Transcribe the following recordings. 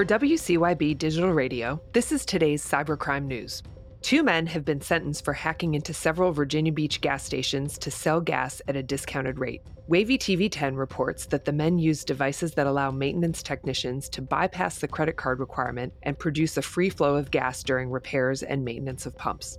For WCYB Digital Radio, this is today's cybercrime news. Two men have been sentenced for hacking into several Virginia Beach gas stations to sell gas at a discounted rate. Wavy TV 10 reports that the men used devices that allow maintenance technicians to bypass the credit card requirement and produce a free flow of gas during repairs and maintenance of pumps.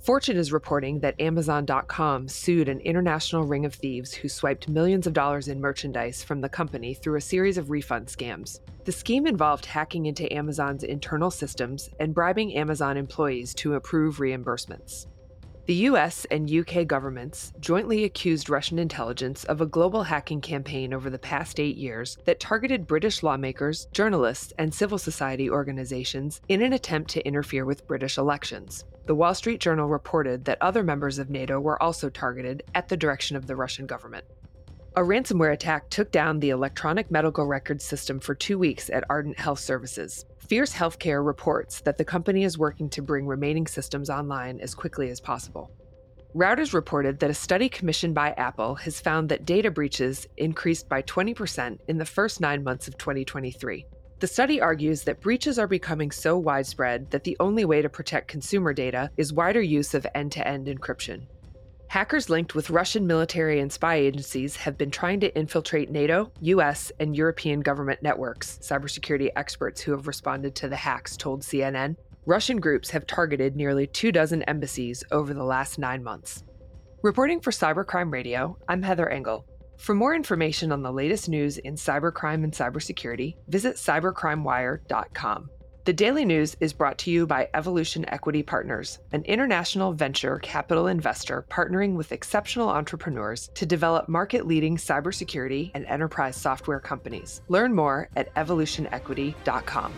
Fortune is reporting that Amazon.com sued an international ring of thieves who swiped millions of dollars in merchandise from the company through a series of refund scams. The scheme involved hacking into Amazon's internal systems and bribing Amazon employees to approve reimbursements. The US and UK governments jointly accused Russian intelligence of a global hacking campaign over the past eight years that targeted British lawmakers, journalists, and civil society organizations in an attempt to interfere with British elections. The Wall Street Journal reported that other members of NATO were also targeted at the direction of the Russian government. A ransomware attack took down the electronic medical records system for two weeks at Ardent Health Services. Fierce Healthcare reports that the company is working to bring remaining systems online as quickly as possible. Reuters reported that a study commissioned by Apple has found that data breaches increased by 20% in the first nine months of 2023. The study argues that breaches are becoming so widespread that the only way to protect consumer data is wider use of end to end encryption. Hackers linked with Russian military and spy agencies have been trying to infiltrate NATO, US, and European government networks, cybersecurity experts who have responded to the hacks told CNN. Russian groups have targeted nearly two dozen embassies over the last nine months. Reporting for Cybercrime Radio, I'm Heather Engel. For more information on the latest news in cybercrime and cybersecurity, visit cybercrimewire.com. The Daily News is brought to you by Evolution Equity Partners, an international venture capital investor partnering with exceptional entrepreneurs to develop market leading cybersecurity and enterprise software companies. Learn more at evolutionequity.com.